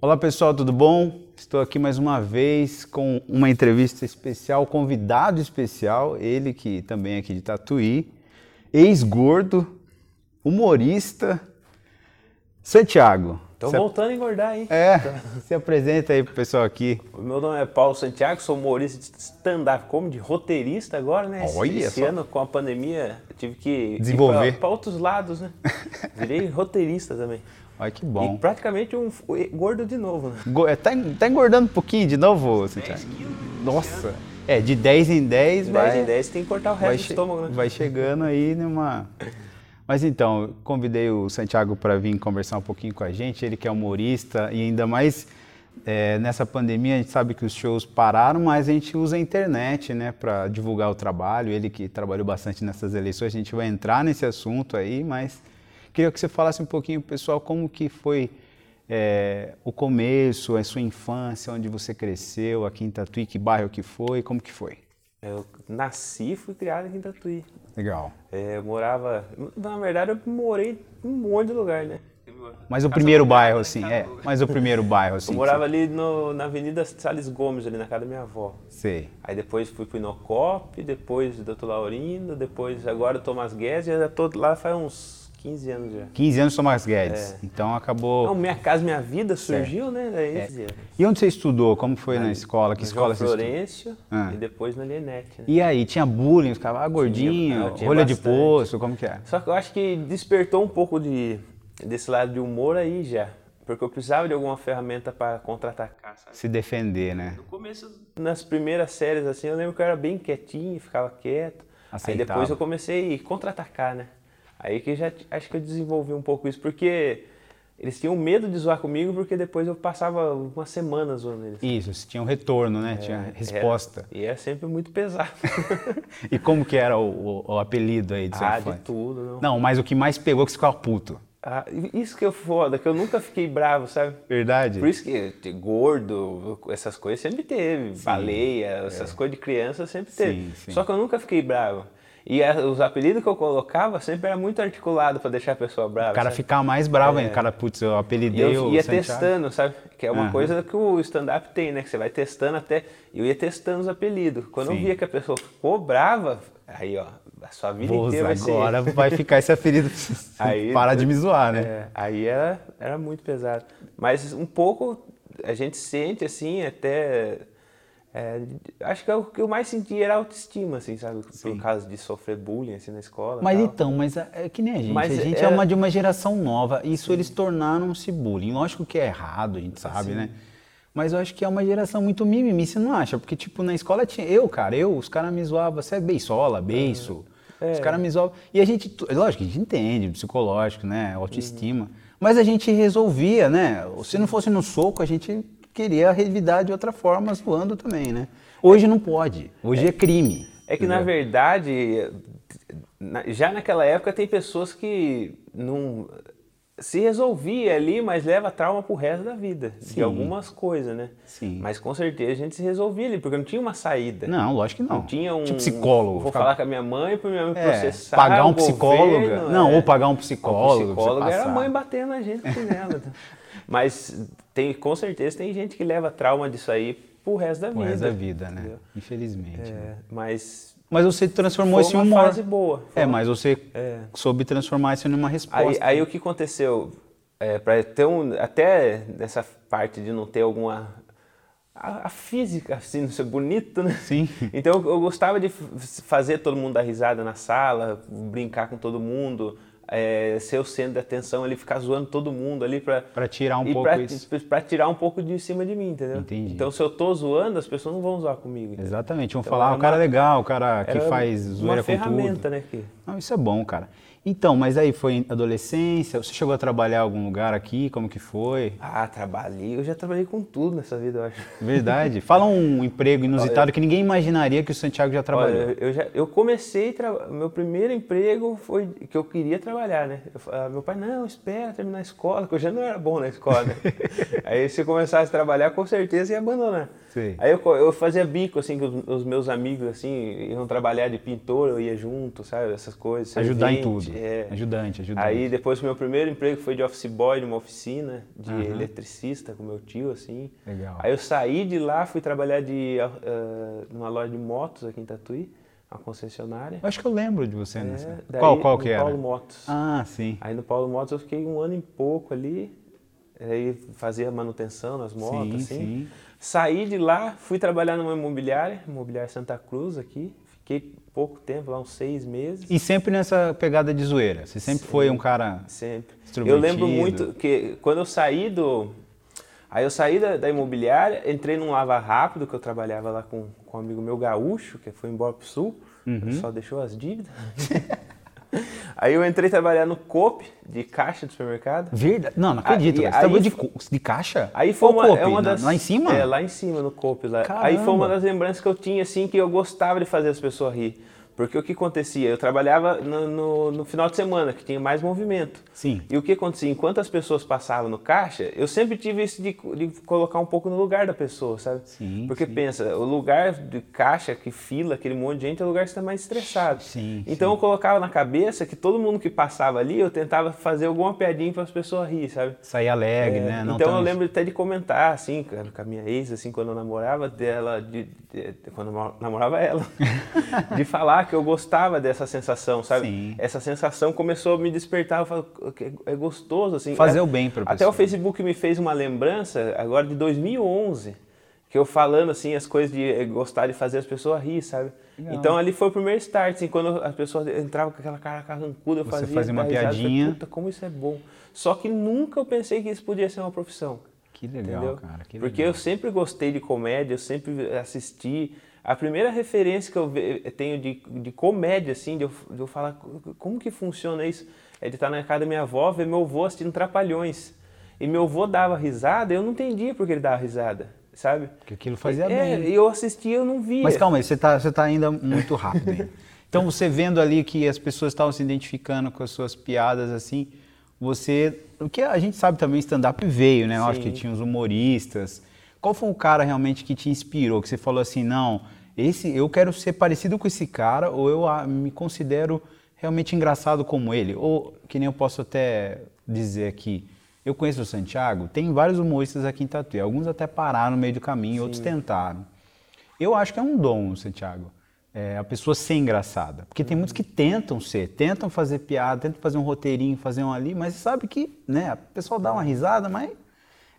Olá pessoal, tudo bom? Estou aqui mais uma vez com uma entrevista especial, convidado especial, ele que também é aqui de Tatuí, ex-gordo, humorista, Santiago. Tô voltando a engordar, hein? É, se apresenta aí pro pessoal aqui. O meu nome é Paulo Santiago, sou humorista de stand-up comedy, roteirista agora, né? Olha Esse só. ano, com a pandemia, tive que Desenvolver. ir pra outros lados, né? Virei roteirista também. Olha que E bom. praticamente um gordo de novo, né? Go- é, Tá, tá engordando um pouquinho de novo, Santiago? Nossa, é, de 10 em 10 De vai... 10 em 10 tem que cortar o resto vai, do estômago, né? vai chegando aí numa. Mas então, convidei o Santiago para vir conversar um pouquinho com a gente. Ele que é humorista e ainda mais é, nessa pandemia a gente sabe que os shows pararam, mas a gente usa a internet, né, para divulgar o trabalho. Ele que trabalhou bastante nessas eleições, a gente vai entrar nesse assunto aí, mas queria que você falasse um pouquinho, pessoal, como que foi é, o começo, a sua infância, onde você cresceu, aqui em Tatuí, que bairro que foi, como que foi? Eu nasci e fui criado aqui em Tatuí. Legal. É, eu morava... Na verdade, eu morei em um monte de lugar, né? Mas o primeiro bairro, assim, é. Mas o primeiro bairro, assim. Eu morava ali no- na Avenida Salles Gomes, ali na casa da minha avó. Sei. Aí depois fui pro Inocop, depois Doutor Laurindo, depois agora o Thomas Guedes, já tô lá faz uns 15 anos já. 15 anos Tomás Guedes. Então acabou. Não, Minha Casa Minha Vida surgiu, né? Daí, é. E onde você estudou? Como foi na escola? Que escola João você estudou? Florencio Ah. e depois na Lienete, né? E aí, tinha bullying, ficava ah, gordinho, Não, tinha rolha de bastante. poço, como que é? Só que eu acho que despertou um pouco de, desse lado de humor aí já. Porque eu precisava de alguma ferramenta para contra-atacar, sabe? Se defender, né? No começo, nas primeiras séries, assim, eu lembro que eu era bem quietinho, ficava quieto. Aceitava. Aí depois eu comecei a contra-atacar, né? Aí que já acho que eu desenvolvi um pouco isso, porque eles tinham medo de zoar comigo, porque depois eu passava uma semana zoando eles. Isso, tinha um retorno, né? tinha resposta. Era- e era sempre muito pesado. E como que era o, o- o apelido aí de sua ah, de tudo, não. Não, mas o que mais pegou é que você ficava puto. Ah, isso que é foda, que eu nunca fiquei bravo, sabe? Verdade? Por isso que gordo, essas coisas sempre teve. Baleia, essas coisas de criança sempre teve. É. Sim, sim. Só que eu nunca fiquei bravo. E a- os apelidos que eu colocava sempre era muito articulado pra deixar a pessoa brava. O cara sabe? ficar mais bravo ainda. O cara, putz, eu E apelidei eu o ia Santiago. testando, sabe? Que é uma Aham. coisa que o stand-up tem, né? Que você vai testando até. Eu ia testando os apelidos. Quando Sim. eu via que a pessoa ficou brava, aí, ó, a sua vida Vou inteira vai agora, ser. vai ficar esse apelido. Aí- Para de me zoar, né? É, aí era, era muito pesado. Mas um pouco a gente sente assim, até. É, acho que é o que eu mais senti era autoestima, assim, sabe? Por causa de sofrer bullying assim, na escola. Mas tal. então, mas é é que nem a gente. Mas a gente é... é- uma de uma geração nova. Isso eles tornaram-se bullying. Lógico que é errado, a gente sabe, né? Mas eu acho que é uma geração muito mimimi, você não acha? Porque, tipo, na escola tinha. Eu, cara, eu, os caras me zoavam, você é beisola, beiço. É. Os caras me zoavam. E a gente, lógico, a gente entende, psicológico, né? Autoestima. Mas a gente resolvia, né? Se não fosse no soco, a gente queria revidar de outra forma, zoando também, né? Hoje não pode. Hoje é, crime. É que, na verdade, já naquela época tem pessoas que não se resolvia ali, mas leva trauma pro resto da vida, Sim. de algumas coisas, né? Sim. Mas com certeza a gente se resolvia ali, porque não tinha uma saída. Não, lógico que não. Não tinha um Tipo psicólogo. Vou ficava- falar com a minha mãe para minha mãe É, processar. pagar um psicólogo. governo, não, é. ou pagar um psicólogo. O pra psicólogo era a mãe batendo na gente com ela. Mas tem, com certeza tem gente que leva trauma disso aí pro resto da O vida. resto da vida, né? Entendeu? Infelizmente. né? É, mas Mas você transformou isso em uma humor. fase boa. É, uma- mas você É. soube transformar isso numa resposta. Aí, aí o que aconteceu? É, para ter um, até nessa parte de não ter alguma. A, a física, assim, não ser bonito, né? Sim. Então eu, eu gostava de fazer todo mundo dar risada na sala, brincar com todo mundo, é, ser o centro da atenção ali, ficar zoando todo mundo ali pra. Pra tirar um pouco pra, isso. pra tirar um pouco de cima de mim, entendeu? Entendi. Então se eu tô zoando, as pessoas não vão zoar comigo. entendeu? Exatamente. Vão Então, falar, ah, era o cara é uma- legal, o cara que faz zoeira uma com ferramenta, tudo. né? Que, Não, isso é bom, cara. Então, mas aí foi adolescência, você chegou a trabalhar em algum lugar aqui, como que foi? ah, trabalhei. Eu já trabalhei com tudo nessa vida, eu acho. Verdade. Fala um emprego inusitado que ninguém imaginaria que o Santiago já trabalhou. Olha, eu, já, eu comecei, tra- meu primeiro emprego foi que eu queria trabalhar, né? Eu meu pai, não, espera terminar a escola, que eu já não era bom na escola. né? Aí se eu começasse a trabalhar, com certeza ia abandonar. Sei. Aí eu, eu fazia bico, assim, com os, meus amigos, assim, iam trabalhar de pintor, eu ia junto, sabe? Essas coisas. Ajudar em tudo. É. Ajudante, ajudante. Aí depois o meu primeiro emprego foi de office boy numa oficina de uhum. eletricista com meu tio, assim. Legal. Aí eu saí de lá, fui trabalhar de, uh, numa loja de motos aqui em Tatuí, uma concessionária. Eu acho que eu lembro de você é, nessa. Daí, qual qual que era? Paulo Motos. Ah, sim. Aí no Paulo Motos eu fiquei um ano e pouco ali. Aí fazia manutenção nas motos, sim, assim. Sim. Saí de lá, fui trabalhar numa imobiliária, imobiliária Santa Cruz aqui. Fiquei pouco tempo, lá uns seis meses. E sempre nessa pegada de zoeira? Você sempre, sempre foi um cara Sempre. Eu lembro muito que quando eu saí do... Aí eu saí da, da, imobiliária, entrei num lava rápido, que eu trabalhava lá com, com um amigo meu gaúcho, que foi embora pro sul, uhum. só deixou as dívidas. Aí eu entrei trabalhar no COP, de caixa do supermercado. Verdade? Não, não acredito. Aí, você trabalhou de, de caixa? Aí foi uma, COP, é uma das, lá em cima? É, lá em cima no COP. Lá. Aí foi uma das lembranças que eu tinha, assim, que eu gostava de fazer as pessoas rir. Porque o que acontecia? Eu trabalhava no, no, no, final de semana, que tinha mais movimento. Sim. E o que acontecia? Enquanto as pessoas passavam no caixa, eu sempre tive isso de, de colocar um pouco no lugar da pessoa, sabe? Sim. Porque sim. pensa, o lugar de caixa, que fila, aquele monte de gente, é o lugar que está mais estressado. Sim. Então sim. eu colocava na cabeça que todo mundo que passava ali, eu tentava fazer alguma piadinha para as pessoas rir, sabe? Sair alegre, é, né? Não então eu lembro até de comentar, assim, com a minha ex, assim, quando eu namorava dela, de, de, de, quando eu namorava ela, de falar que eu gostava dessa sensação, sabe? Sim. Essa sensação começou a me despertar, eu falo, é gostoso, assim. Fazer é, o bem para Até o Facebook me fez uma lembrança, agora de 2011, que eu falando, assim, as coisas de eh, gostar de fazer as pessoas rir, sabe? Legal. Então ali foi o primeiro start, assim, quando as pessoas entravam com aquela cara carrancuda, eu Você fazia... fazia uma piadinha. Falei, Puta, como isso é bom. Só que nunca eu pensei que isso podia ser uma profissão. Que legal, entendeu? cara. Que Porque legal. eu sempre gostei de comédia, eu sempre assisti. A primeira referência que eu tenho de, de comédia, assim, de eu, de eu falar como que funciona isso, é de estar na casa da minha avó, ver meu avô assistindo Trapalhões. E meu avô dava risada, eu não entendia porque ele dava risada, sabe? Porque aquilo fazia é, bem. E eu assistia, eu não via. Mas calma aí, você está você tá ainda muito rápido aí. Então você vendo ali que as pessoas estavam se identificando com as suas piadas assim, você, o que a gente sabe também stand-up veio, né? Eu acho que tinha os humoristas. Qual foi o cara realmente que te inspirou, que você falou assim, não, esse eu quero ser parecido com esse cara ou eu ah, me considero realmente engraçado como ele? Ou que nem eu posso até dizer aqui, eu conheço o Santiago, tem vários humoristas aqui em Tatuí, alguns até pararam no meio do caminho, Sim. outros tentaram. Eu acho que é um dom, Santiago, é, a pessoa ser engraçada. Porque tem muitos que tentam ser, tentam fazer piada, tentam fazer um roteirinho, fazer um ali, mas sabe que, né, a pessoa dá uma risada, mas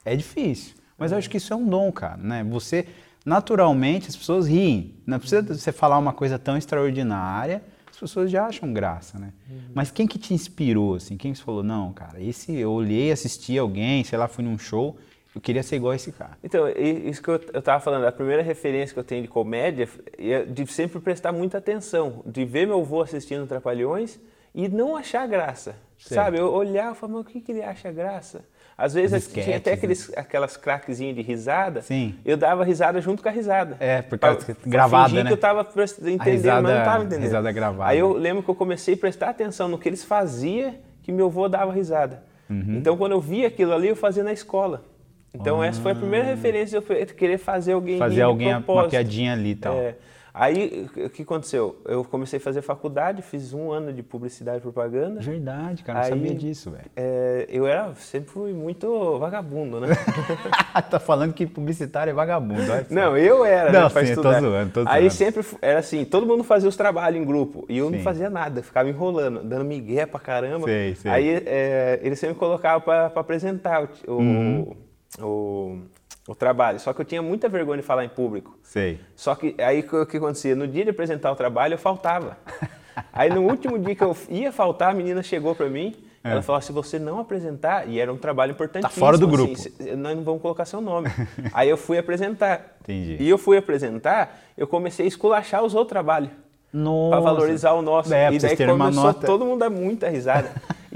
é difícil. Mas eu acho que isso é um dom, cara, né? Você, naturalmente, as pessoas riem. Não precisa você falar uma coisa tão extraordinária, as pessoas já acham graça, né? Uhum. Mas quem que te inspirou, assim? Quem que falou, não, cara, esse eu olhei, assisti alguém, sei lá, fui num show, eu queria ser igual a esse cara. Então, isso que eu, eu tava falando, a primeira referência que eu tenho de comédia é de sempre prestar muita atenção, de ver meu avô assistindo Trapalhões e não achar graça, certo. sabe? Eu olhar e falar, mas o que, que ele acha graça? Às vezes sketches, tinha até aqueles, né? aquelas craquezinhas de risada. Sim. Eu dava risada junto com a risada. É, porque pra, gravada, fingir né? que eu estava entendendo, risada, mas não estava entendendo. risada gravada. Aí eu lembro que eu comecei a prestar atenção no que eles faziam, que meu avô dava risada. Uhum. Então, quando eu via aquilo ali, eu fazia na escola. Então, ah. essa foi a primeira referência de eu querer fazer alguém Fazer alguém uma piadinha ali e tal. É. Aí, o que aconteceu? Eu comecei a fazer faculdade, fiz um ano de publicidade e propaganda. Verdade, cara, não Aí, sabia disso, velho. É, eu era, sempre fui muito vagabundo, né? tá falando que publicitário é vagabundo, olha Não, eu era, não, né, sim, estudar. Tô zoando, tô zoando. Aí sempre era assim, todo mundo fazia os trabalhos em grupo e eu Sim. não fazia nada, ficava enrolando, dando migué pra caramba. Sei, sei. Aí é, eles sempre colocavam pra, pra apresentar o, Uhum. o, o, o trabalho. Só que eu tinha muita vergonha de falar em público. Sei. Só que aí o que acontecia? No dia de apresentar o trabalho, eu faltava. Aí no último dia que eu ia faltar, a menina chegou pra mim, É. ela falou: se você não apresentar, e era um trabalho importantíssimo. Tá fora do assim, grupo. se- nós não vamos colocar seu nome. aí eu fui apresentar. Entendi. E eu fui apresentar, eu comecei a esculachar os outros trabalhos. Nossa. Pra valorizar o nosso. É, e daí começou nota. todo mundo a dar muita risada.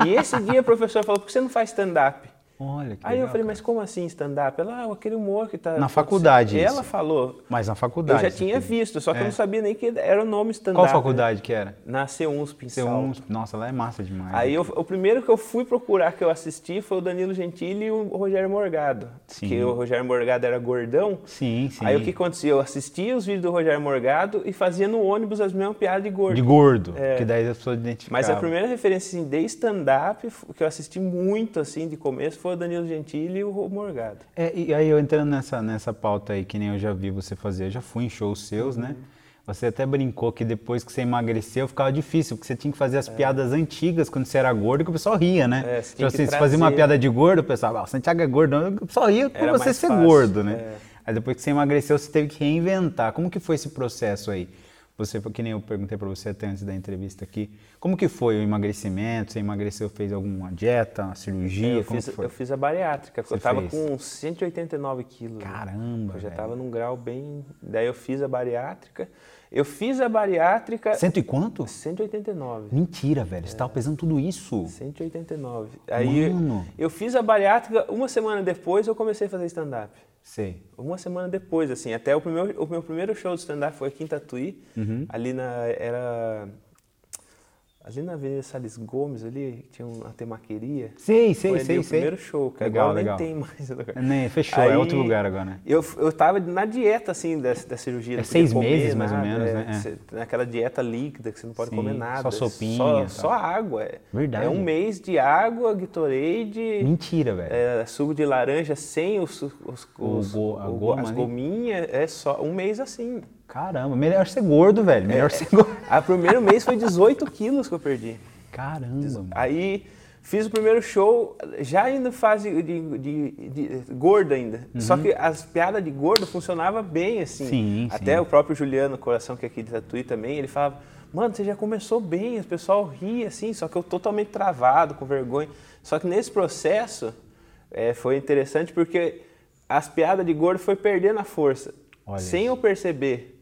e esse dia a professora falou: por que você não faz stand-up? Olha, que Aí legal, eu falei, cara. mas como assim stand-up? Ela, ah, aquele humor que tá. Na faculdade Ela isso. falou. Mas na Eu faculdade. já você tinha visto, só que É. eu não sabia nem que era o nome stand-up. Qual né? faculdade que era? Na C1 Ser Pinsal. um, nossa, lá é massa demais. Aí eu- o primeiro que eu fui procurar que eu assisti foi o Danilo Gentili e o Rogério Morgado. Sim. Que o Rogério Morgado era gordão. Sim, sim. Aí o que acontecia? Eu assistia os vídeos do Rogério Morgado e fazia no ônibus as mesmas piadas de gordo. De gordo, É. que daí as pessoas identificavam. Mas a primeira referência assim, de stand-up que eu assisti muito assim de começo foi o Danilo Gentili e o Morgado. É, e aí eu entrando nessa, nessa pauta aí, que nem eu já vi você fazer, eu já fui em shows seus, né? Uhum. Você até brincou que depois que você emagreceu ficava difícil, porque você tinha que fazer É. as piadas antigas quando você era gordo, que o pessoal ria, né? É, você que assim, você fazia uma piada de gordo, o pessoal, ah, o Santiago é gordo, o pessoal ria por você ser fácil, gordo, né? é. Aí depois que você emagreceu, você teve que reinventar. Como que foi esse processo aí? Você, que nem eu perguntei pra você até antes da entrevista aqui, como que foi o emagrecimento? Você emagreceu, fez alguma dieta, uma cirurgia? eu, como fiz, eu fiz a bariátrica, Você eu tava fez? com 189 quilos. né? Caramba, Eu já velho. tava num grau bem. Daí eu fiz a bariátrica. Eu fiz a bariátrica. Cento e quanto? 189. Mentira, velho. Você tava pesando tudo isso. 189. Aí Mano. eu fiz a bariátrica, uma semana depois eu comecei a fazer stand-up. Sei. Uma semana depois, assim, até o, primeiro, o meu primeiro show de stand-up foi aqui em Tatuí, Uhum. ali na, era, ali na Avenida Salles Gomes, ali, tinha uma temaqueria. Sei, sei, foi ali sei, o primeiro show, que Legal, agora legal. nem tem mais o lugar. Nem, fechou, é Aí, outro lugar agora, né? Eu, eu tava na dieta, assim, da, da cirurgia. É seis comer meses, mais ou nada, menos, é, né? É. você- naquela dieta líquida, que você não pode Sim, comer nada. só sopinha Só, só água. É, Verdade. É um mês de água, Gatorade... Mentira, velho. É, suco de laranja sem os, os, O os- go- a o- goma as gominhas, é só um mês assim. Caramba, melhor ser gordo, velho. É, Melhor ser gordo. A primeiro mês foi 18 quilos que eu perdi. Caramba, mano. Aí fiz o primeiro show, já indo fase de, de- de- gordo ainda. Só que as piadas de gordo funcionavam bem, assim. Uhum. Sim, Até sim. o próprio Juliano Coração, que é aqui de Tatuí também, ele falava, mano, você já começou bem, o pessoal ria, assim, só que eu totalmente travado, com vergonha. Só que nesse processo é, foi interessante porque as piadas de gordo foi perdendo a força. Olha sem eu perceber.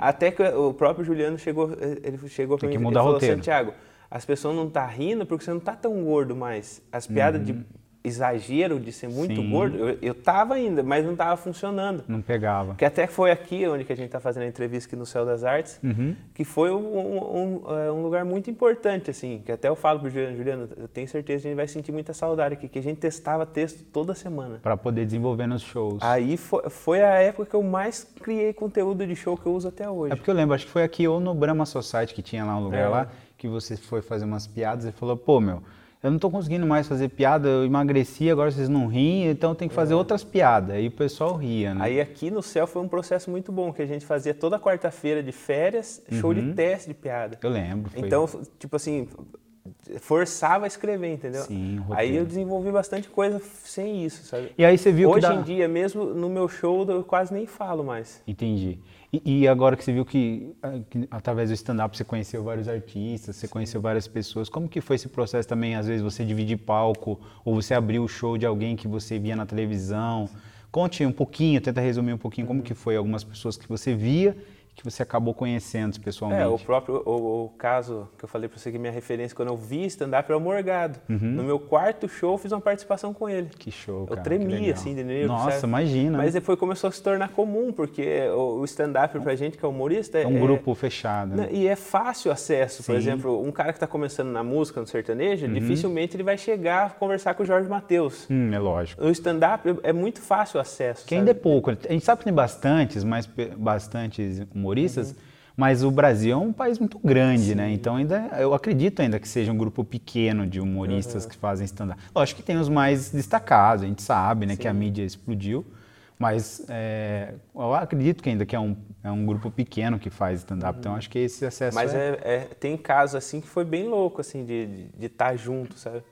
Até que o próprio Juliano chegou, ele chegou para mim e falou, roteiro. Santiago, as pessoas não tá rindo porque você não tá tão gordo mais. As piadas de exagero de ser muito. Sim. gordo, eu, eu tava ainda, mas não tava funcionando. Não pegava. Que até foi aqui onde que a gente está fazendo a entrevista aqui no Céu das Artes, Uhum. que foi um, um- um, é, um lugar muito importante, assim, que até eu falo pro Juliano, Juliano, eu tenho certeza que a gente vai sentir muita saudade aqui, que a gente testava texto toda semana. Pra poder desenvolver nos shows. Aí foi, foi a época que eu mais criei conteúdo de show que eu uso até hoje. É porque eu lembro, acho que foi aqui ou no Brahma Society que tinha lá um lugar É. lá, que você foi fazer umas piadas e falou, pô, meu, eu não tô conseguindo mais fazer piada, eu emagreci, agora vocês não riem, então tem que fazer outras piadas. Aí o pessoal ria, né? É. Aí aqui no céu foi um processo muito bom, que a gente fazia toda quarta-feira de férias, show de teste de piada. Eu lembro. Foi... Então, tipo assim, forçava a escrever, entendeu? Sim, Aí eu desenvolvi bastante coisa sem isso, sabe? E aí você viu Hoje que dá... em dia, mesmo no meu show, eu quase nem falo mais. Entendi. E, e agora que você viu que, ah, que através do stand-up você conheceu vários artistas, você conheceu várias pessoas, como que foi esse processo também? Às vezes você dividir palco, ou você abriu o show de alguém que você via na televisão. Conte um pouquinho, tenta resumir um pouquinho como que foi algumas pessoas que você via que você acabou conhecendo pessoalmente. É, o próprio o, o caso que eu falei pra você que minha referência quando eu vi stand-up era o Morgado. No meu quarto show eu fiz uma participação com ele. Que show, Eu cara. que tremia, assim, de nervo, Nossa, sabe? imagina. Mas depois começou a se tornar comum, porque o o stand-up pra gente que é humorista é um grupo fechado. Né, Né? E é fácil acesso. Por Sim. Uhum. exemplo, um cara que está começando na música, no sertanejo, dificilmente ele vai chegar a conversar com o Jorge Matheus. Hum, é lógico. No stand-up é muito fácil o acesso. Que sabe? ainda é pouco. A gente sabe que tem bastantes, mas bastantes humoristas, mas o Brasil é um país muito grande, né? Então ainda eu acredito ainda que seja um grupo pequeno de humoristas que fazem stand-up. Lógico que tem os mais destacados, a gente sabe, né, que a mídia explodiu, mas é, eu acredito que ainda que é um, é um grupo pequeno que faz stand-up. Então acho que esse acesso Mas é... é, é- tem casos assim que foi bem louco, assim, de estar junto, sabe?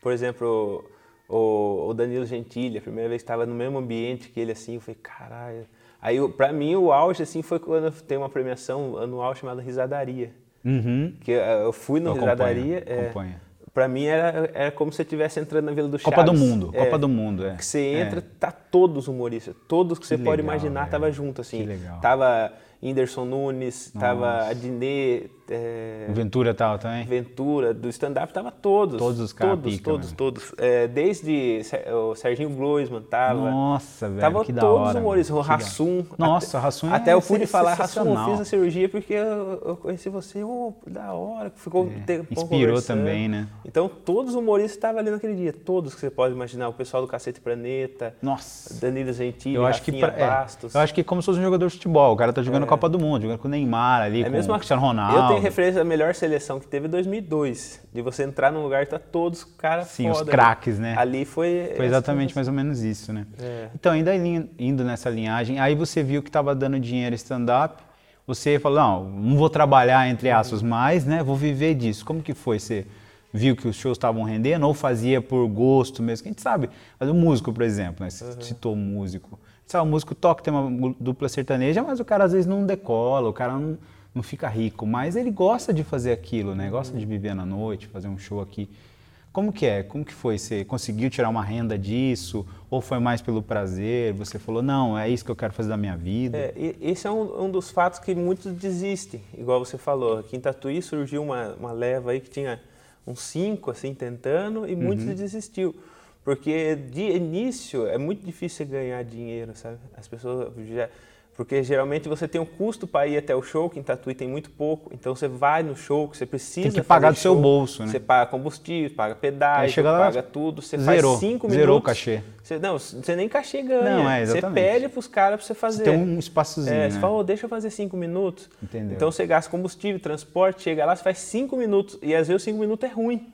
Por exemplo, o, o Danilo Gentili, a primeira vez que estava no mesmo ambiente que ele, assim, eu falei, caralho. Aí, eu- pra mim, o auge, assim, foi quando tem uma premiação anual chamada Risadaria. Uhum. Que eu fui no Eu acompanho, Risadaria. é, acompanho. Pra mim era, era como se você estivesse entrando na Vila do Chaves. Copa do Mundo, É, Copa do Mundo, é. Que você É. entra, tá todos humoristas. Todos que você pode legal, imaginar velho. tava junto, assim. Que legal. Tava Whindersson Nunes, tava Nossa. Adnet, É, Ventura tal também? Ventura, do stand-up tava todos. Todos os caras Todos, pica, todos, mano. todos. É, desde o Serginho Groisman tava. Nossa, velho, Tava que todos os humoristas. O Rassum. Nossa, o Rassum é Até eu pude sen- falar, Rassum, eu fiz a cirurgia porque eu, eu conheci você. Oh, da hora. Ficou É, Inspirou conversando. também, né? Então, todos os humoristas estavam ali naquele dia. Todos que você pode imaginar. O pessoal do Cacete Planeta. Nossa. Danilo Gentili, Eu acho que pra- é, Bastos. eu acho que é como se fosse um jogador de futebol. O cara tá jogando Copa do Mundo, jogando com o Neymar ali, É com mesmo o Cristiano Ronaldo. Tenho referência da melhor seleção que teve em 2002. De você entrar num lugar e tá todos caras Sim, foda. os ali. craques, né? Ali foi... Foi exatamente mais ou menos isso, né? É. Então, ainda indo nessa linhagem, aí você viu que estava dando dinheiro stand-up, você falou, não, não vou trabalhar, entre aspas, mais, né? Vou viver disso. Como que foi? Você viu que os shows estavam rendendo ou fazia por gosto mesmo? A gente sabe, mas o músico, por exemplo, né? Você citou músico. Sabe, o músico toca, tem uma dupla sertaneja, mas o cara às vezes não decola, o cara não, não fica rico, mas ele gosta de fazer aquilo, né? Gosta de viver na noite, fazer um show aqui. Como que é? Como que foi? Você conseguiu tirar uma renda disso? Ou foi mais pelo prazer? Você falou, não, é isso que eu quero fazer da minha vida? É, esse é um, um dos fatos que muitos desistem, igual você falou. Aqui em Tatuí surgiu uma, uma leva aí que tinha uns cinco, assim, tentando, e muitos Uhum. desistiu. Porque de início é muito difícil ganhar dinheiro, sabe? As pessoas já... Porque geralmente você tem um custo para ir até o show, que em Tatuí tem muito pouco. Então você vai no show, que você precisa Tem que pagar do seu show, bolso, né? Você paga combustível, paga pedágio, lá, paga tudo. Você zerou, faz cinco minutos. zerou o cachê. Você, não, você nem cachê ganha. Não, é, você exatamente. pede para os caras para você fazer. Tem um espaçozinho, É, né? você fala, "Ô, deixa eu fazer cinco minutos. Entendeu. Então você gasta combustível, transporte, chega lá, você faz cinco minutos. E às vezes cinco minutos é ruim.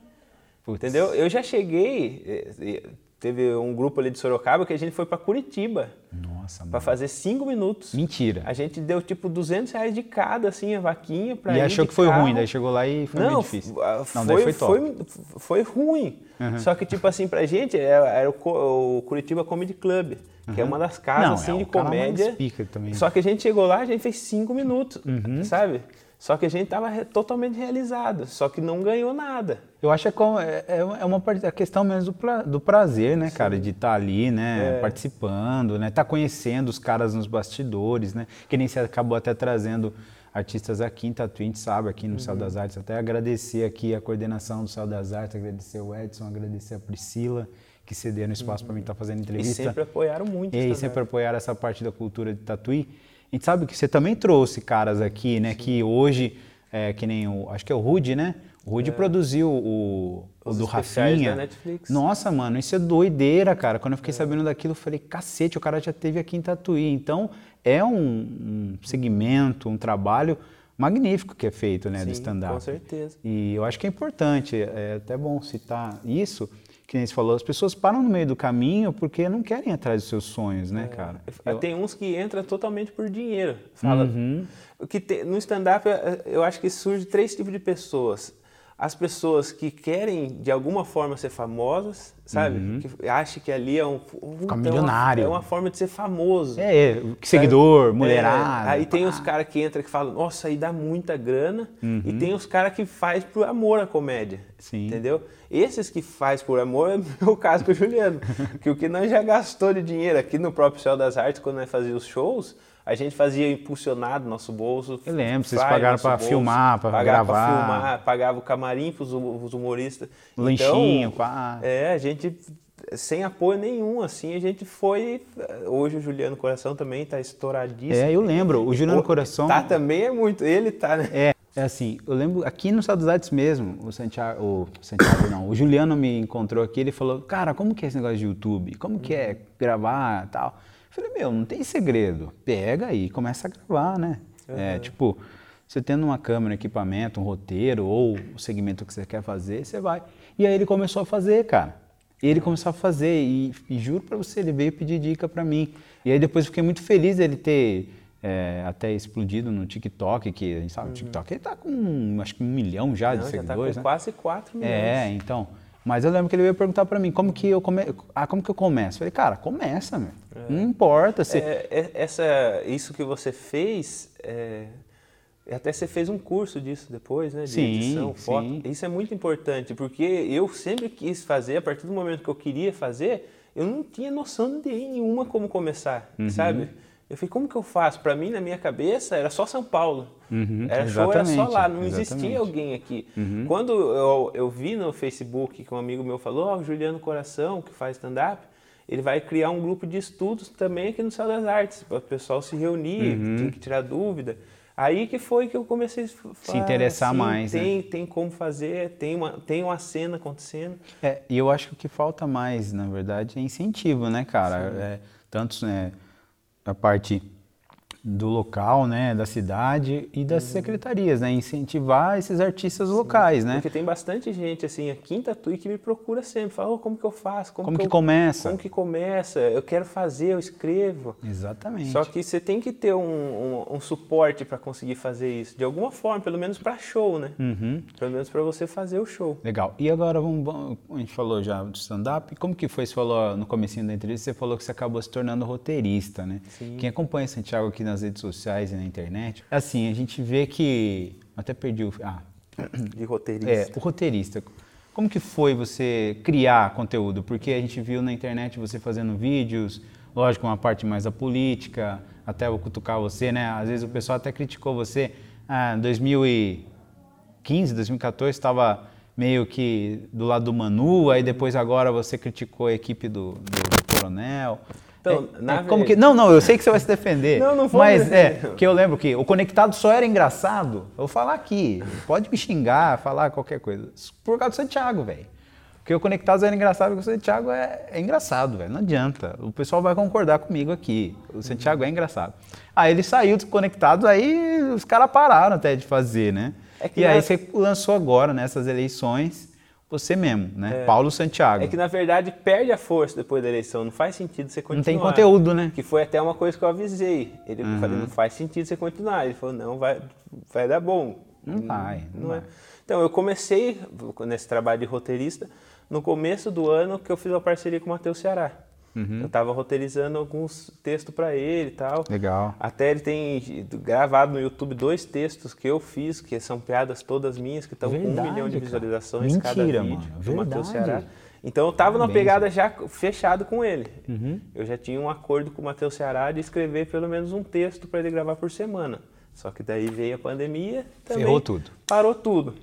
Putz. Entendeu? Eu já cheguei, eh, eh, teve um grupo ali de Sorocaba que a gente foi para Curitiba Nossa, para mano. fazer cinco minutos. Mentira. A gente deu tipo 200 reais de cada, assim, a vaquinha para E achou que foi carro. ruim, daí chegou lá e foi Não, meio difícil. ah, Não, foi, foi top. foi, foi ruim. Só que, tipo assim, pra gente, era, era o, o Curitiba Comedy Club, que é uma das casas, Não, assim, é de comédia. pica também. Só que a gente chegou lá, a gente fez cinco minutos, Uhum. sabe? Só que a gente tava re- totalmente realizado, só que não ganhou nada. Eu acho que é, como- é, é uma parte- a questão mesmo do, pra- do prazer, né, cara? De estar ali, né? É. Participando, né? Tá conhecendo os caras nos bastidores, né? Que nem você acabou até trazendo artistas aqui em Tatuí, a gente sabe, aqui no Céu Uhum. das Artes. Até agradecer aqui a coordenação do Céu das Artes, agradecer o Edson, agradecer a Priscila, que cederam espaço para mim estar fazendo Uhum. E entrevista. sempre apoiaram muito. E sempre apoiaram essa parte da cultura de Tatuí. A gente sabe que você também trouxe caras aqui, né? Que hoje, é, que nem o. Acho que é o Rude, né? O Rude produziu o, o do Rafinha. da Netflix. Nossa, mano, isso é doideira, cara. Quando eu fiquei sabendo daquilo, eu falei, cacete, o cara já teve aqui em Tatuí. Então, é um, um segmento, um trabalho magnífico que é feito, né, do Sim, stand-up. com certeza. E eu acho que é importante, é até bom citar isso, que nem você falou, as pessoas param no meio do caminho porque não querem atrás dos seus sonhos, né, cara? Eu- Tem uns que entram totalmente por dinheiro. Fala, Uhum. o que tem- no stand-up, eu acho que surge três tipos de pessoas. As pessoas que querem, de alguma forma, ser famosas, sabe? Que acham que ali é um... Ficar milionário. É uma forma de ser famoso. É, é, seguidor, É, mulherada. aí tem pá. os caras que entram que falam, nossa, aí dá muita grana. E Uhum. tem os caras que faz por amor à comédia. Sim. Entendeu? Esses que faz por amor é o caso com o Juliano. que o que nós já gastou de dinheiro aqui no próprio Céu das Artes, quando nós fazíamos os shows, a gente fazia impulsionado nosso bolso. Eu lembro, vocês pagaram bolso, filmar, pagava gravar. Pra filmar, pagava o camarim pros hum- os humoristas. Lanchinho, então, pá. É, a gente sem apoio nenhum, assim, a gente foi. Hoje o Juliano Coração também tá estouradíssimo. É, eu lembro, o Juliano O- Coração... Tá também é muito. Ele tá, né? É, é assim, eu lembro aqui no Artes mesmo, o Santiago, o Santiago não, o Juliano me encontrou aqui, ele falou, cara, como que é esse negócio de YouTube? Como que é gravar e tal? Falei, meu, não tem segredo, pega aí e começa a gravar, né? É, tipo, você tendo uma câmera, um equipamento, um roteiro ou o segmento que você quer fazer, você vai. E aí ele começou a fazer, cara. Ele começou a fazer e, e juro pra você, ele veio pedir dica pra mim. E aí depois eu fiquei muito feliz dele ter é, até explodido no TikTok, que a gente sabe, o TikTok ele tá com acho que um milhão já de Não, já tá seguidores, com né? quase 4 milhões. É, então. Mas eu lembro que ele veio perguntar pra mim como que eu come... ah, como que eu começo? Eu falei, cara, começa, meu. Não importa se É, é- essa, isso que você fez, é, até você fez um curso disso depois, né? De Sim, edição, foto. sim. Isso é muito importante, porque eu sempre quis fazer, a partir do momento que eu queria fazer, eu não tinha noção de nenhuma como começar, Uhum. sabe? Eu falei, como que eu faço? Para mim, na minha cabeça, era só São Paulo. Uhum, era show, era só lá, não exatamente. existia alguém aqui. Uhum. Quando eu, eu vi no Facebook que um amigo meu falou, oh, o Juliano Coração, que faz stand-up, ele vai criar um grupo de estudos também aqui no Céu das Artes, para o pessoal se reunir, uhum. tem que tirar dúvida. Aí que foi que eu comecei a falar, se interessar assim, mais. Tem, né? tem como fazer, tem uma, tem uma cena acontecendo. É, e eu acho que o que falta mais, na verdade, é incentivo, né, cara? É, tanto né, a parte do local, né, da cidade e das uhum. secretarias, né, incentivar esses artistas Sim, locais, né? Porque tem bastante gente assim aqui em Tatuí que me procura sempre, fala, oh, como que eu faço? Como, como que, que eu, começa? Como que começa? Eu quero fazer, eu escrevo. Exatamente. Só que você tem que ter um, um, um suporte para conseguir fazer isso, de alguma forma, pelo menos para show, né? Uhum. Pelo menos para você fazer o show. Legal. E agora vamos, a gente falou já do stand-up. Como que foi? Você falou no comecinho da entrevista, você falou que você acabou se tornando roteirista, né? Sim. Quem acompanha Santiago aqui nas nas redes sociais e na internet, assim, a gente vê que. Até perdi o. Ah. De roteirista. É, o roteirista. Como que foi você criar conteúdo? Porque a gente viu na internet você fazendo vídeos, lógico, uma parte mais da política, até vou cutucar você, né? Às vezes o pessoal até criticou você. Ah, em 2015, 2014, estava meio que do lado do Manu, aí depois agora você criticou a equipe do, do, do Coronel. Então, é, é como que não, não, eu sei que você vai se defender. não, não vou. Mas é que eu lembro que o conectado só era engraçado. Eu vou falar aqui, pode me xingar, falar qualquer coisa, por causa do Santiago, velho. Porque o conectado era engraçado, porque o Santiago é, é engraçado, velho. Não adianta. O pessoal vai concordar comigo aqui. O Santiago é engraçado. Aí ele saiu desconectado, aí os caras pararam até de fazer, né? É e aí você lançou agora nessas eleições você mesmo, né? É. Paulo Santiago. É que na verdade perde a força depois da eleição, não faz sentido você continuar. Não tem conteúdo, né? Que foi até uma coisa que eu avisei. Ele uhum. falou, não faz sentido você continuar. Ele falou, não, vai, vai dar bom. Não vai, não, não é. vai. Então eu comecei nesse trabalho de roteirista no começo do ano que eu fiz uma parceria com o Matheus Ceará. Uhum. Eu estava roteirizando alguns textos para ele e tal. Legal. Até ele tem gravado no YouTube dois textos que eu fiz, que são piadas todas minhas, que estão com um milhão de visualizações Mentira, cada vídeo. Mano. Do Matheus Ceará. Então eu estava numa pegada já fechado com ele. Uhum. Eu já tinha um acordo com o Matheus Ceará de escrever pelo menos um texto para ele gravar por semana. Só que daí veio a pandemia, também Ferrou tudo. Parou tudo.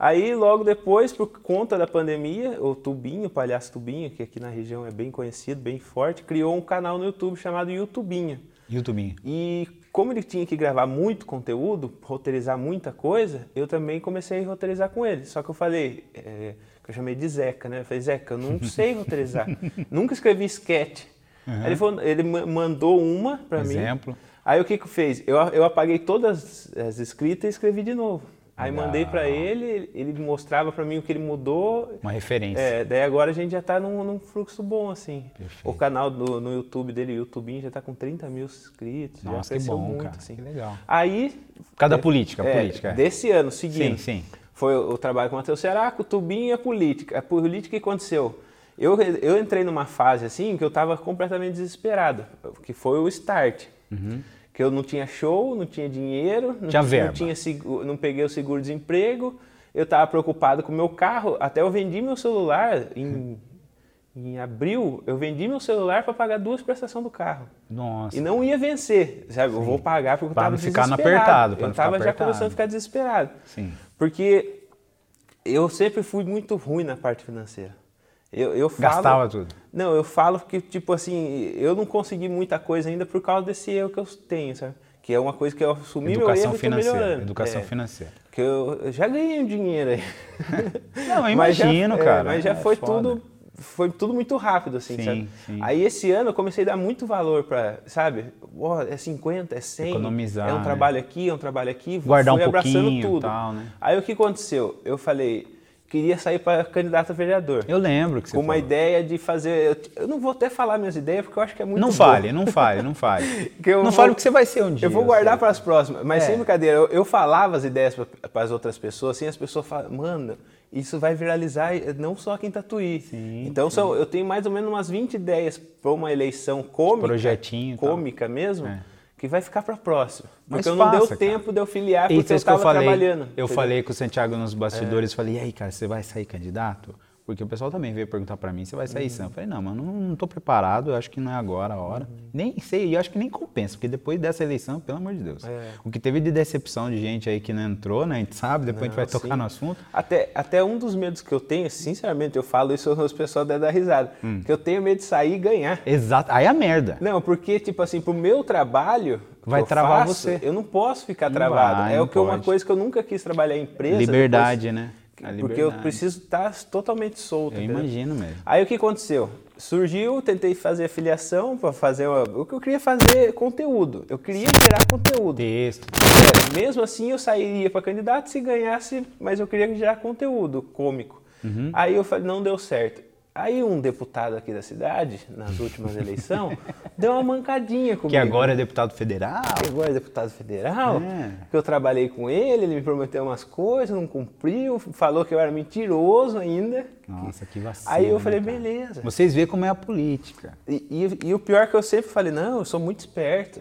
Aí, logo depois, por conta da pandemia, o Tubinho, o Palhaço Tubinho, que aqui na região é bem conhecido, bem forte, criou um canal no YouTube chamado YouTubinho. YouTubinho. E como ele tinha que gravar muito conteúdo, roteirizar muita coisa, eu também comecei a roteirizar com ele. Só que eu falei, é, que eu chamei de Zeca, né? Eu falei, Zeca, eu não sei roteirizar. Nunca escrevi sketch. Uhum. Ele, falou, ele mandou uma para mim. Exemplo. Aí o que que fez? Eu, eu apaguei todas as escritas e escrevi de novo. Aí Legal. mandei para ele, ele mostrava para mim o que ele mudou. Uma referência. É, daí agora a gente já está num, num, fluxo bom, assim. Perfeito. O canal do, no YouTube dele, o YouTubinho, já está com 30 mil inscritos. Nossa, já cresceu que bom, muito, cara. assim. Que legal. Aí... Cada é, política, é, política. É. Desse ano, seguindo. Sim, sim. Foi o, o trabalho com o Matheus Ceará, o Tubinho e a política. A política que aconteceu? Eu, eu entrei numa fase, assim, que eu estava completamente desesperado. Que foi o start. Uhum que eu não tinha show, não tinha dinheiro, não tinha, verba. não, tinha seguro, não peguei o seguro-desemprego, eu estava preocupado com o meu carro, até eu vendi meu celular em, em abril, eu vendi meu celular para pagar duas prestações do carro. Nossa. E não ia vencer, sabe? Sim. Eu vou pagar porque eu estava desesperado. Ficar apertado, eu estava já começando a ficar desesperado. Sim. Porque eu sempre fui muito ruim na parte financeira. Eu, eu falo, Gastava tudo. Não, eu falo que, tipo assim, eu não consegui muita coisa ainda por causa desse erro que eu tenho, sabe? Que é uma coisa que eu assumi educação meu erro financeira, e tô melhorando. Educação é, financeira. Que eu, eu, já ganhei um dinheiro aí. Não, eu imagino, já, cara. É, mas já é foi foda. tudo foi tudo muito rápido, assim, sim, sabe? Sim. Aí esse ano eu comecei a dar muito valor para, sabe? Oh, é 50, é 100. Economizar. É um trabalho aqui, é um trabalho aqui. Guardar fui um pouquinho tudo. Tal, né? Aí o que aconteceu? Eu falei, queria sair para candidato a vereador. Eu lembro que você Com uma falou. ideia de fazer. Eu não vou até falar minhas ideias porque eu acho que é muito. Não fale, não fale, não fale. não vou, fale o que você vai ser um dia. Eu vou guardar para as próximas. Mas é. sem brincadeira, eu, eu, falava as ideias para as outras pessoas, assim, as pessoas falam, mano, isso vai viralizar não só aqui em Tatuí. Sim, então sim. eu tenho mais ou menos umas 20 ideias para uma eleição cômica. Projetinho. Cômica mesmo. É que vai ficar para próxima. Porque eu não deu cara. tempo de eu filiar porque Eita, eu estava trabalhando. Eu entendeu? falei com o Santiago nos bastidores, é. falei, e aí, cara, você vai sair candidato? Porque o pessoal também veio perguntar para mim, você vai sair uhum. Eu falei, não, mano, não, estou preparado, eu acho que não é agora a hora. Uhum. Nem sei, eu acho que nem compensa, porque depois dessa eleição, pelo amor de Deus. É. O que teve de decepção de gente aí que não entrou, né? A gente sabe, depois não, a gente vai sim. tocar no assunto. Até, até um dos medos que eu tenho, sinceramente, eu falo isso, os pessoal devem dar risada. Hum. Que eu tenho medo de sair e ganhar. Exato, aí é a merda. Não, porque, tipo assim, pro meu trabalho, vai travar faço, você. Eu não posso ficar travado. Vai, é o que uma coisa que eu nunca quis trabalhar em empresa. Liberdade, depois, né? Porque eu preciso estar totalmente solto. Eu entendeu? imagino mesmo. Aí o que aconteceu? Surgiu, tentei fazer afiliação para fazer uma... o que eu queria fazer conteúdo. Eu queria gerar conteúdo. Texto. É, mesmo assim eu sairia para candidato se ganhasse, mas eu queria gerar conteúdo cômico. Uhum. Aí eu falei, não deu certo. Aí um deputado aqui da cidade, nas últimas eleições, deu uma mancadinha comigo. Que agora é deputado federal. Que agora é deputado federal. É. Que eu trabalhei com ele, ele me prometeu umas coisas, não cumpriu, falou que eu era mentiroso ainda. Nossa, que vacina. Aí eu falei, beleza. Vocês veem como é a política. E, e, e o pior é que eu sempre falei, não, eu sou muito esperto.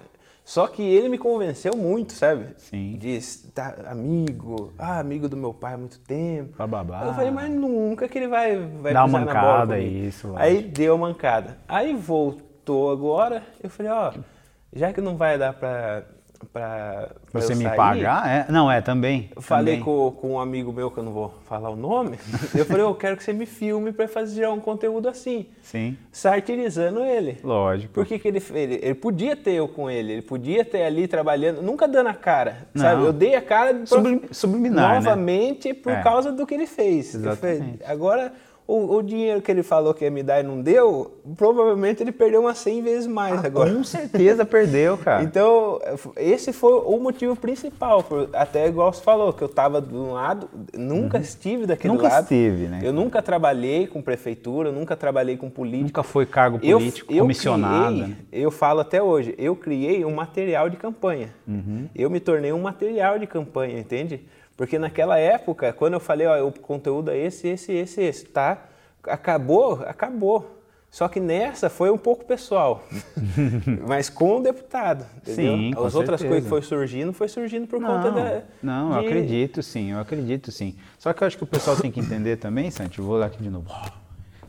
Só que ele me convenceu muito, sabe? Sim. Diz, tá, amigo, ah, amigo do meu pai há muito tempo. Bababá. Eu falei, mas nunca que ele vai, vai Dá uma mancada, isso. Aí deu mancada. Aí voltou agora, eu falei, ó, já que não vai dar pra para você me sair, pagar? É? Não, é também. Falei também. Com, com um amigo meu, que eu não vou falar o nome, eu falei, eu quero que você me filme para fazer um conteúdo assim. Sim. Satirizando ele. Lógico. Porque que ele, ele, ele podia ter eu com ele, ele podia ter ali trabalhando, nunca dando a cara, não. sabe? Eu dei a cara Sublim, subliminar, né? novamente né? por é. causa do que ele fez. Exatamente. agora o, o, dinheiro que ele falou que ia me dar e não deu, provavelmente ele perdeu umas 100 vezes mais ah, agora. Com certeza perdeu, cara. Então, esse foi o motivo principal. Até igual você falou, que eu estava de um lado, nunca uhum. estive daquele nunca lado. Nunca estive, né? Eu nunca trabalhei com prefeitura, nunca trabalhei com política. Nunca foi cargo político, eu, comissionado. Eu, criei, eu falo até hoje, eu criei um material de campanha. Uhum. Eu me tornei um material de campanha, entende? Porque naquela época, quando eu falei, ó, o conteúdo é esse, esse, esse, esse, tá? Acabou, acabou. Só que nessa foi um pouco pessoal, mas com o deputado, entendeu? Sim, As outras certeza. coisas que foi surgindo, foi surgindo por não, conta da... Não, de... eu acredito sim, eu acredito sim. Só que eu acho que o pessoal tem que entender também, Santi, vou lá aqui de novo,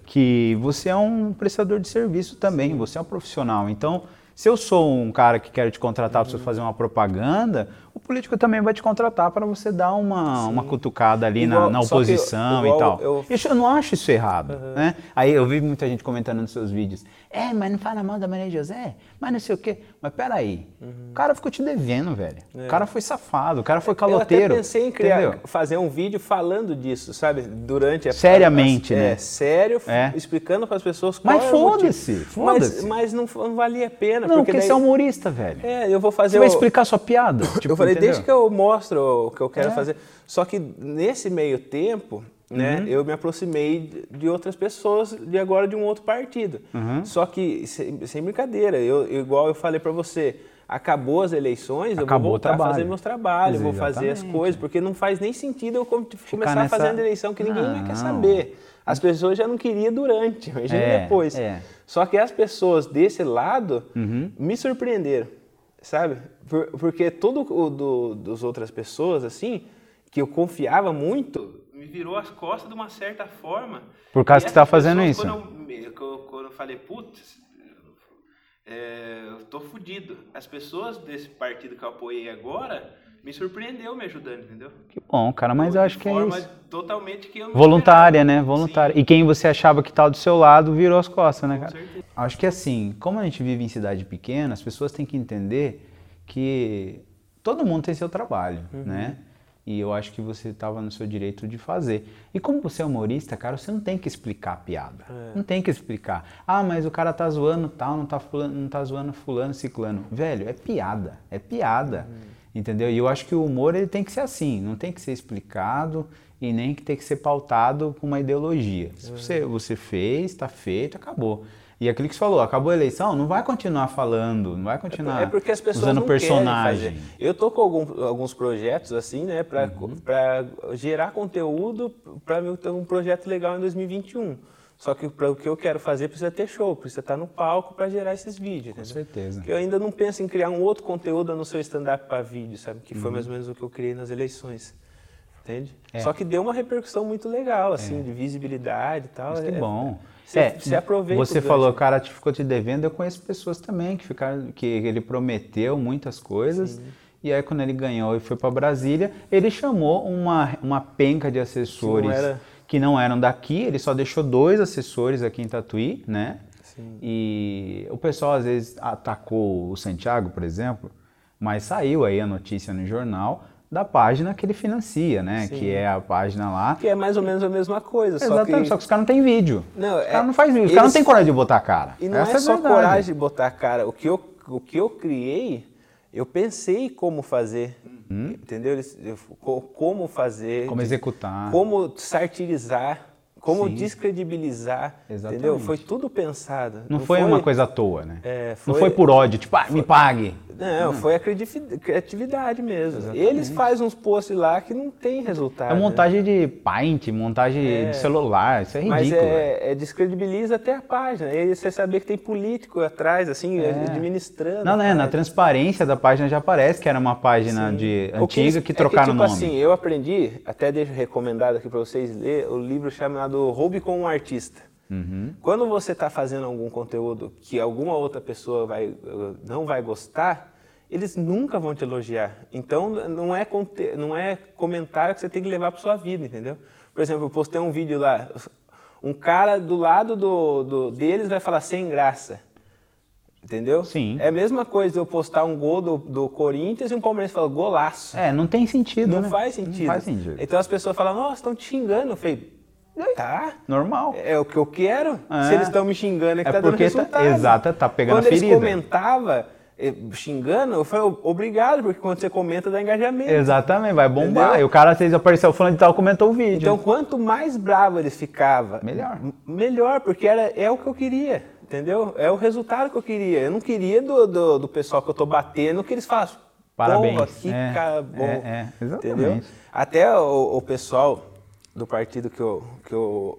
que você é um prestador de serviço também, sim. você é um profissional. Então, se eu sou um cara que quero te contratar para você fazer uma propaganda, o político também vai te contratar para você dar uma, uma cutucada ali igual, na, na, oposição igual, e tal. Eu... Isso, eu não acho isso errado. Uhum. Né? Aí eu vi muita gente comentando nos seus vídeos, é, mas não fala mal da Maria José, mas não sei o quê. Mas peraí, uhum. o cara ficou te devendo, velho. É. O cara foi safado, o cara foi caloteiro. Eu até pensei em criar, entendeu? fazer um vídeo falando disso, sabe? Durante a... Seriamente, a, né? É, sério, é. explicando para as pessoas qual Mas é foda-se, foda-se. Mas, mas não, não valia a pena. Não, porque, porque daí... você é humorista, velho. É, eu vou fazer... Você o... vai explicar sua piada. Tipo, eu falei, entendeu? desde que eu mostro o que eu quero é. fazer. Só que nesse meio tempo, né, uhum. eu me aproximei de outras pessoas de agora de um outro partido. Uhum. Só que, sem, sem brincadeira, eu, igual eu falei para você, acabou as eleições, acabou eu vou voltar a fazer meus trabalhos, vou fazer as coisas, porque não faz nem sentido eu começar nessa... a fazer a eleição que ninguém não. quer saber. As pessoas já não queriam durante, imagina é, depois. É. Só que as pessoas desse lado uhum. me surpreenderam, sabe? Por, porque todo o do, dos outras pessoas, assim, que eu confiava muito, me virou as costas de uma certa forma. Por causa que você está fazendo isso? Quando eu, quando eu falei, putz, é, eu tô fudido. As pessoas desse partido que eu apoiei agora me surpreendeu me ajudando, entendeu? Que bom, cara, mas eu acho que é isso. totalmente que eu Voluntária, né? Voluntária. Sim. E quem você achava que estava do seu lado virou as costas, né, cara? Com certeza. Acho que assim, como a gente vive em cidade pequena, as pessoas têm que entender que todo mundo tem seu trabalho, uhum. né? E eu acho que você estava no seu direito de fazer. E como você é humorista, cara, você não tem que explicar a piada. É. Não tem que explicar. Ah, mas o cara tá zoando tal, não tá, fulano, não tá zoando fulano, ciclano. Velho, é piada. É piada. Uhum. Entendeu? E eu acho que o humor ele tem que ser assim. Não tem que ser explicado e nem que tem que ser pautado com uma ideologia. Se você, você fez, está feito, acabou. E aquilo que você falou, acabou a eleição, não vai continuar falando, não vai continuar é porque as pessoas usando não personagem. Eu tô com algum, alguns projetos assim, né, para uhum. gerar conteúdo para ter um projeto legal em 2021. Só que para o que eu quero fazer precisa ter show, precisa estar no palco para gerar esses vídeos. Com certeza. Porque eu ainda não penso em criar um outro conteúdo no seu stand-up para vídeo, sabe? Que foi uhum. mais ou menos o que eu criei nas eleições. Entende? É. Só que deu uma repercussão muito legal, assim, é. de visibilidade e tal. Mas que é, bom. Você, é, você aproveita. Você falou, o cara te ficou te devendo. Eu conheço pessoas também que ficaram, que ele prometeu muitas coisas. Sim. E aí, quando ele ganhou e foi para Brasília, ele chamou uma, uma penca de assessores que não, era... que não eram daqui. Ele só deixou dois assessores aqui em Tatuí, né? Sim. E o pessoal às vezes atacou o Santiago, por exemplo, mas saiu aí a notícia no jornal da página que ele financia, né? Sim. Que é a página lá. Que é mais ou menos a mesma coisa. Exatamente, só que, só que os caras não têm vídeo. Não, os é, caras não fazem vídeo, os caras não têm coragem de botar a cara. E não Essa é, é só verdade. coragem de botar a cara. O que eu, o que eu criei, eu pensei como fazer. Hum? Entendeu? Como fazer. Como executar. Como satirizar como Sim. descredibilizar, Exatamente. entendeu? Foi tudo pensado. Não, não foi, foi, uma coisa à toa, né? É, foi, não foi por ódio, tipo, ah, me pague. Não, hum. foi a criatividade mesmo. Exatamente. Eles fazem uns posts lá que não tem resultado. É montagem né? de Paint, montagem é. de celular, isso é ridículo. Mas é, é, descredibiliza até a página. E você saber que tem político atrás, assim, é. administrando. Não, né? Na transparência da página já aparece que era uma página de antiga que, que trocaram o é que, tipo nome. assim, eu aprendi, até deixo recomendado aqui para vocês ler, o livro chamado Roube com um Artista. Uhum. Quando você está fazendo algum conteúdo que alguma outra pessoa vai, não vai gostar, eles nunca vão te elogiar. Então, não é, não é comentário que você tem que levar para sua vida, entendeu? Por exemplo, eu postei um vídeo lá, um cara do lado do, do deles vai falar sem graça. Entendeu? Sim. É a mesma coisa eu postar um gol do, do Corinthians e um Palmeiras fala golaço. É, não tem sentido. Não né? faz sentido. Não faz sentido. Então as pessoas falam, nossa, estão te xingando. Eu falei, Tá. Normal. É o que eu quero. É. Se eles estão me xingando, é que é tá dando tá- resultado. Tá, exato, tá pegando Quando a ferida. eles comentavam xingando, eu falei, obrigado, porque quando você comenta dá engajamento. Exatamente, vai bombar. Entendeu? E o cara, vezes, apareceu falando de tal, comentou o vídeo. Então, quanto mais bravo eles ficavam, melhor. Melhor, porque era, é o que eu queria, entendeu? É o resultado que eu queria. Eu não queria do, do, do pessoal que eu tô batendo que eles façam. Parabéns. que é, cara bom. É, é, exatamente. Entendeu? Até o, o pessoal do partido que eu, que eu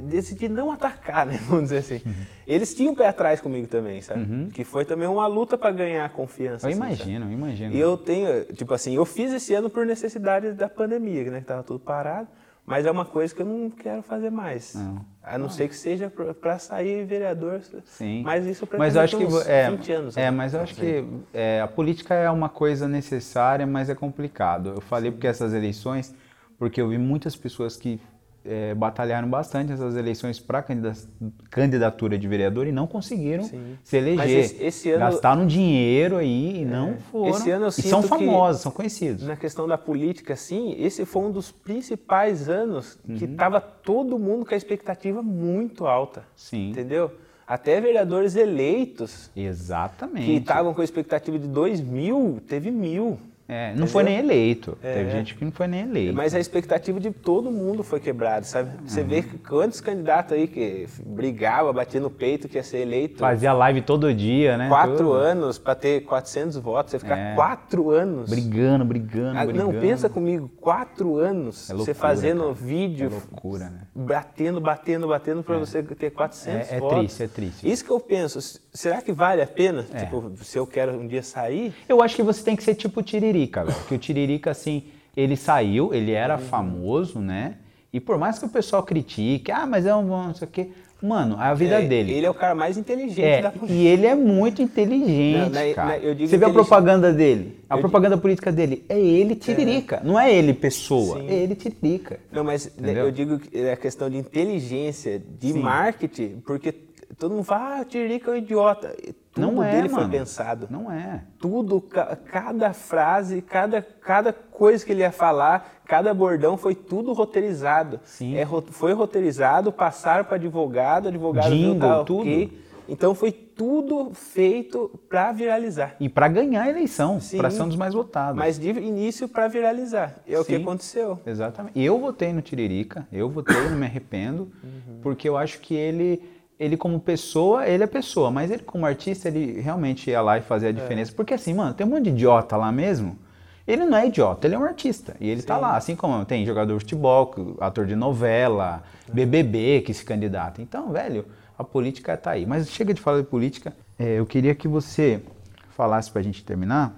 decidi não atacar, né? Vamos dizer assim. Uhum. Eles tinham o pé atrás comigo também, sabe? Uhum. Que foi também uma luta para ganhar confiança. Eu assim, imagino, sabe? eu imagino. E eu tenho, tipo assim, eu fiz esse ano por necessidade da pandemia, né? Que tava tudo parado. Mas é uma coisa que eu não quero fazer mais. Não. A não, ser que seja para sair vereador. Sim. Mas isso eu mas eu acho que é, 20 anos. É, né? mas eu acho que é, a política é uma coisa necessária, mas é complicado. Eu falei Sim. porque essas eleições, porque eu vi muitas pessoas que é, batalharam bastante essas eleições para candidatura de vereador e não conseguiram Sim. se eleger. Esse, esse ano, Gastaram dinheiro aí e é. não foram. Esse ano eu e são famosos, são conhecidos. Na questão da política, sim, esse foi um dos principais anos uhum. que estava todo mundo com a expectativa muito alta. Sim. Entendeu? Até vereadores eleitos. Exatamente. Que estavam com a expectativa de 2 mil, teve mil. É, não foi nem eleito. É. Teve gente que não foi nem eleito. Mas a expectativa de todo mundo foi quebrada, sabe? Você uhum. vê quantos candidatos aí que brigava, batia no peito que ia ser eleito. Fazia live todo dia, né? Quatro Tudo. anos para ter 400 votos. Você ficar é. quatro anos. Brigando, brigando, ah, brigando. Não, pensa comigo, quatro anos. É loucura, você fazendo cara. vídeo. É loucura, né? Batendo, batendo, batendo para é. você ter 400 é, é votos. É triste, é triste. Isso que eu penso. Será que vale a pena? É. Tipo, se eu quero um dia sair? Eu acho que você tem que ser tipo tiriri Tiririca, velho. Porque o Tiririca, assim, ele saiu, ele era uhum. famoso, né? E por mais que o pessoal critique, ah, mas é um não sei o quê. Mano, a vida é, dele. Ele é o cara mais inteligente é, da política. E ele é muito inteligente, não, cara. Você vê a propaganda dele, a eu propaganda digo... política dele. É ele tiririca. É. Não é ele pessoa, Sim. é ele tiririca. Não, mas Entendeu? eu digo que é a questão de inteligência, de Sim. marketing, porque todo mundo fala, ah, Tiririca é um idiota. Tudo não é, dele mano. foi pensado. Não é. Tudo, cada frase, cada, cada coisa que ele ia falar, cada bordão foi tudo roteirizado. Sim. É, foi roteirizado, passaram para advogado, advogado Jingle, tá, tudo. Okay. Então foi tudo feito para viralizar. E para ganhar a eleição, para ser um dos mais votados. Mas de início para viralizar. É Sim, o que aconteceu. Exatamente. Eu votei no Tiririca, eu votei, não me arrependo, uhum. porque eu acho que ele ele como pessoa, ele é pessoa, mas ele como artista, ele realmente ia lá e fazia a é. diferença. É. Porque assim, mano, tem um monte de idiota lá mesmo. Ele não é idiota, ele é um artista. E ele tá Sim. tá lá, assim como tem jogador de futebol, ator de novela, BBB que se candidata. Então, velho, a política tá aí. Mas chega de falar de política, é, eu queria que você falasse pra gente terminar,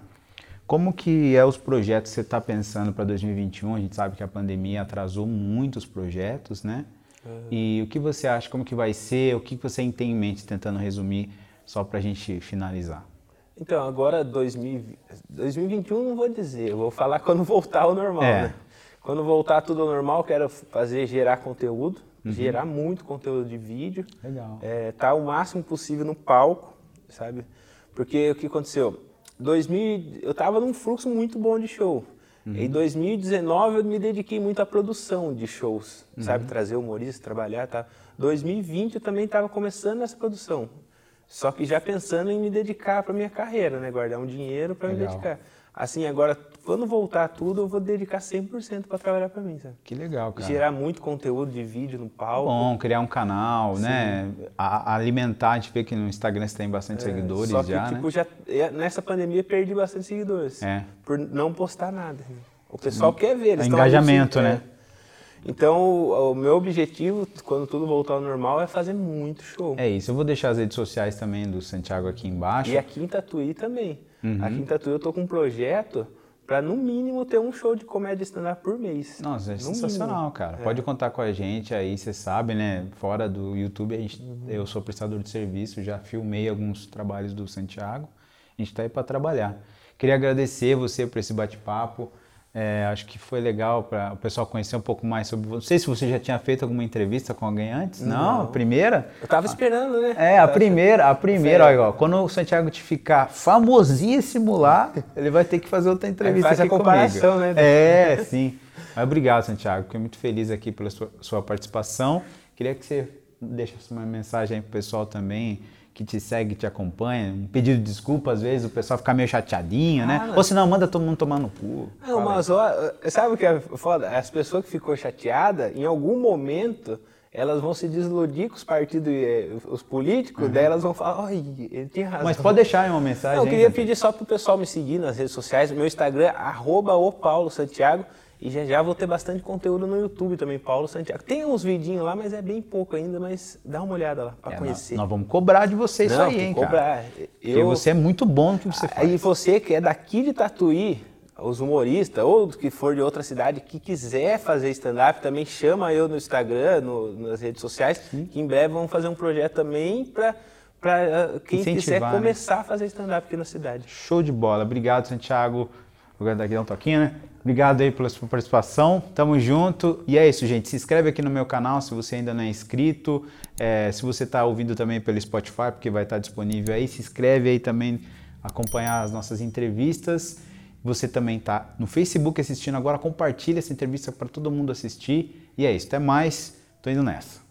Como que é os projetos que você está pensando para 2021? A gente sabe que a pandemia atrasou muitos projetos, né? Uhum. E o que você acha, como que vai ser? O que você tem em mente, tentando resumir, só para a gente finalizar? Então, agora 2000, 2021 não vou dizer, eu vou falar quando voltar ao normal, é. né? Quando voltar tudo ao normal, quero fazer gerar conteúdo, uhum. gerar muito conteúdo de vídeo. Legal. É, tá o máximo possível no palco, sabe? Porque o que aconteceu? 2000, eu estava num fluxo muito bom de show. Uhum. Em 2019 eu me dediquei muito à produção de shows, uhum. sabe? Trazer humorista, trabalhar, tá? 2020 eu também estava começando essa produção. Só que já pensando em me dedicar para minha carreira, né? Guardar um dinheiro para me dedicar. Assim, agora, quando voltar tudo, eu vou dedicar 100% para trabalhar para mim, sabe? Que legal, cara. Gerar muito conteúdo de vídeo no palco. Bom, criar um canal, Sim. né? A, alimentar, a gente vê que no Instagram você tem bastante é, seguidores só que, já, tipo, né? já, nessa pandemia perdi bastante seguidores. É. Por não postar nada. O pessoal hum. quer ver, eles é engajamento, né? É. Então, o, meu objetivo, quando tudo voltar ao normal, é fazer muito show. É isso. Eu vou deixar as redes sociais também do Santiago aqui embaixo. E aqui em Tatuí também. Uhum. Aqui em Tatuí eu tô com um projeto para no mínimo ter um show de comédia stand-up por mês. Nossa, é no sensacional, mínimo. cara. É. Pode contar com a gente aí, você sabe, né? Fora do YouTube, a gente, uhum. eu sou prestador de serviço, já filmei alguns trabalhos do Santiago. A gente está aí para trabalhar. Queria agradecer você por esse bate-papo. É, acho que foi legal para o pessoal conhecer um pouco mais sobre você. Não sei se você já tinha feito alguma entrevista com alguém antes. Não, Não a primeira? Eu tava esperando, né? É, a primeira, a primeira, olha, ó, quando o Santiago te ficar famosíssimo lá, ele vai ter que fazer outra entrevista faz aqui a comparação, comigo. né? É, sim. Mas obrigado, Santiago. Fiquei muito feliz aqui pela sua, sua participação. Queria que você deixasse uma mensagem aí pro pessoal também que te segue, te acompanha, um pedido de desculpa, às vezes o pessoal fica meio chateadinho, né? ah, né? Ou senão manda todo mundo tomar no cu. Não, mas ó, sabe o que é foda? As pessoas que ficou chateada, em algum momento, elas vão se desiludir com os partidos, eh, os políticos, uhum. daí elas vão falar, oi, ele tinha razão. Mas pode deixar aí uma mensagem. Não, eu queria pedir só pro pessoal me seguir nas redes sociais, meu Instagram, é arroba o Paulo Santiago. E já já vou ter bastante conteúdo no YouTube também, Paulo Santiago. Tem uns vidinhos lá, mas é bem pouco ainda, mas dá uma olhada lá para é, conhecer. Nós, nós, vamos cobrar de você isso aí, hein, cobrar. cara. Eu, Porque você é muito bom no que você faz. E você que é daqui de Tatuí, os humoristas ou que for de outra cidade que quiser fazer stand-up, também chama eu no Instagram, no, nas redes sociais, Sim. que em breve vamos fazer um projeto também para para uh, quem Incentivar, quiser né? começar né? a fazer stand-up aqui na cidade. Show de bola. Obrigado, Santiago. Vou dar aqui um toquinho, né? Obrigado aí pela sua participação. Tamo junto. E é isso, gente. Se inscreve aqui no meu canal se você ainda não é inscrito. É, se você está ouvindo também pelo Spotify, porque vai estar tá disponível aí, se inscreve aí também, acompanhar as nossas entrevistas. Você também está no Facebook assistindo agora, compartilha essa entrevista para todo mundo assistir. E é isso. Até mais. Tô indo nessa.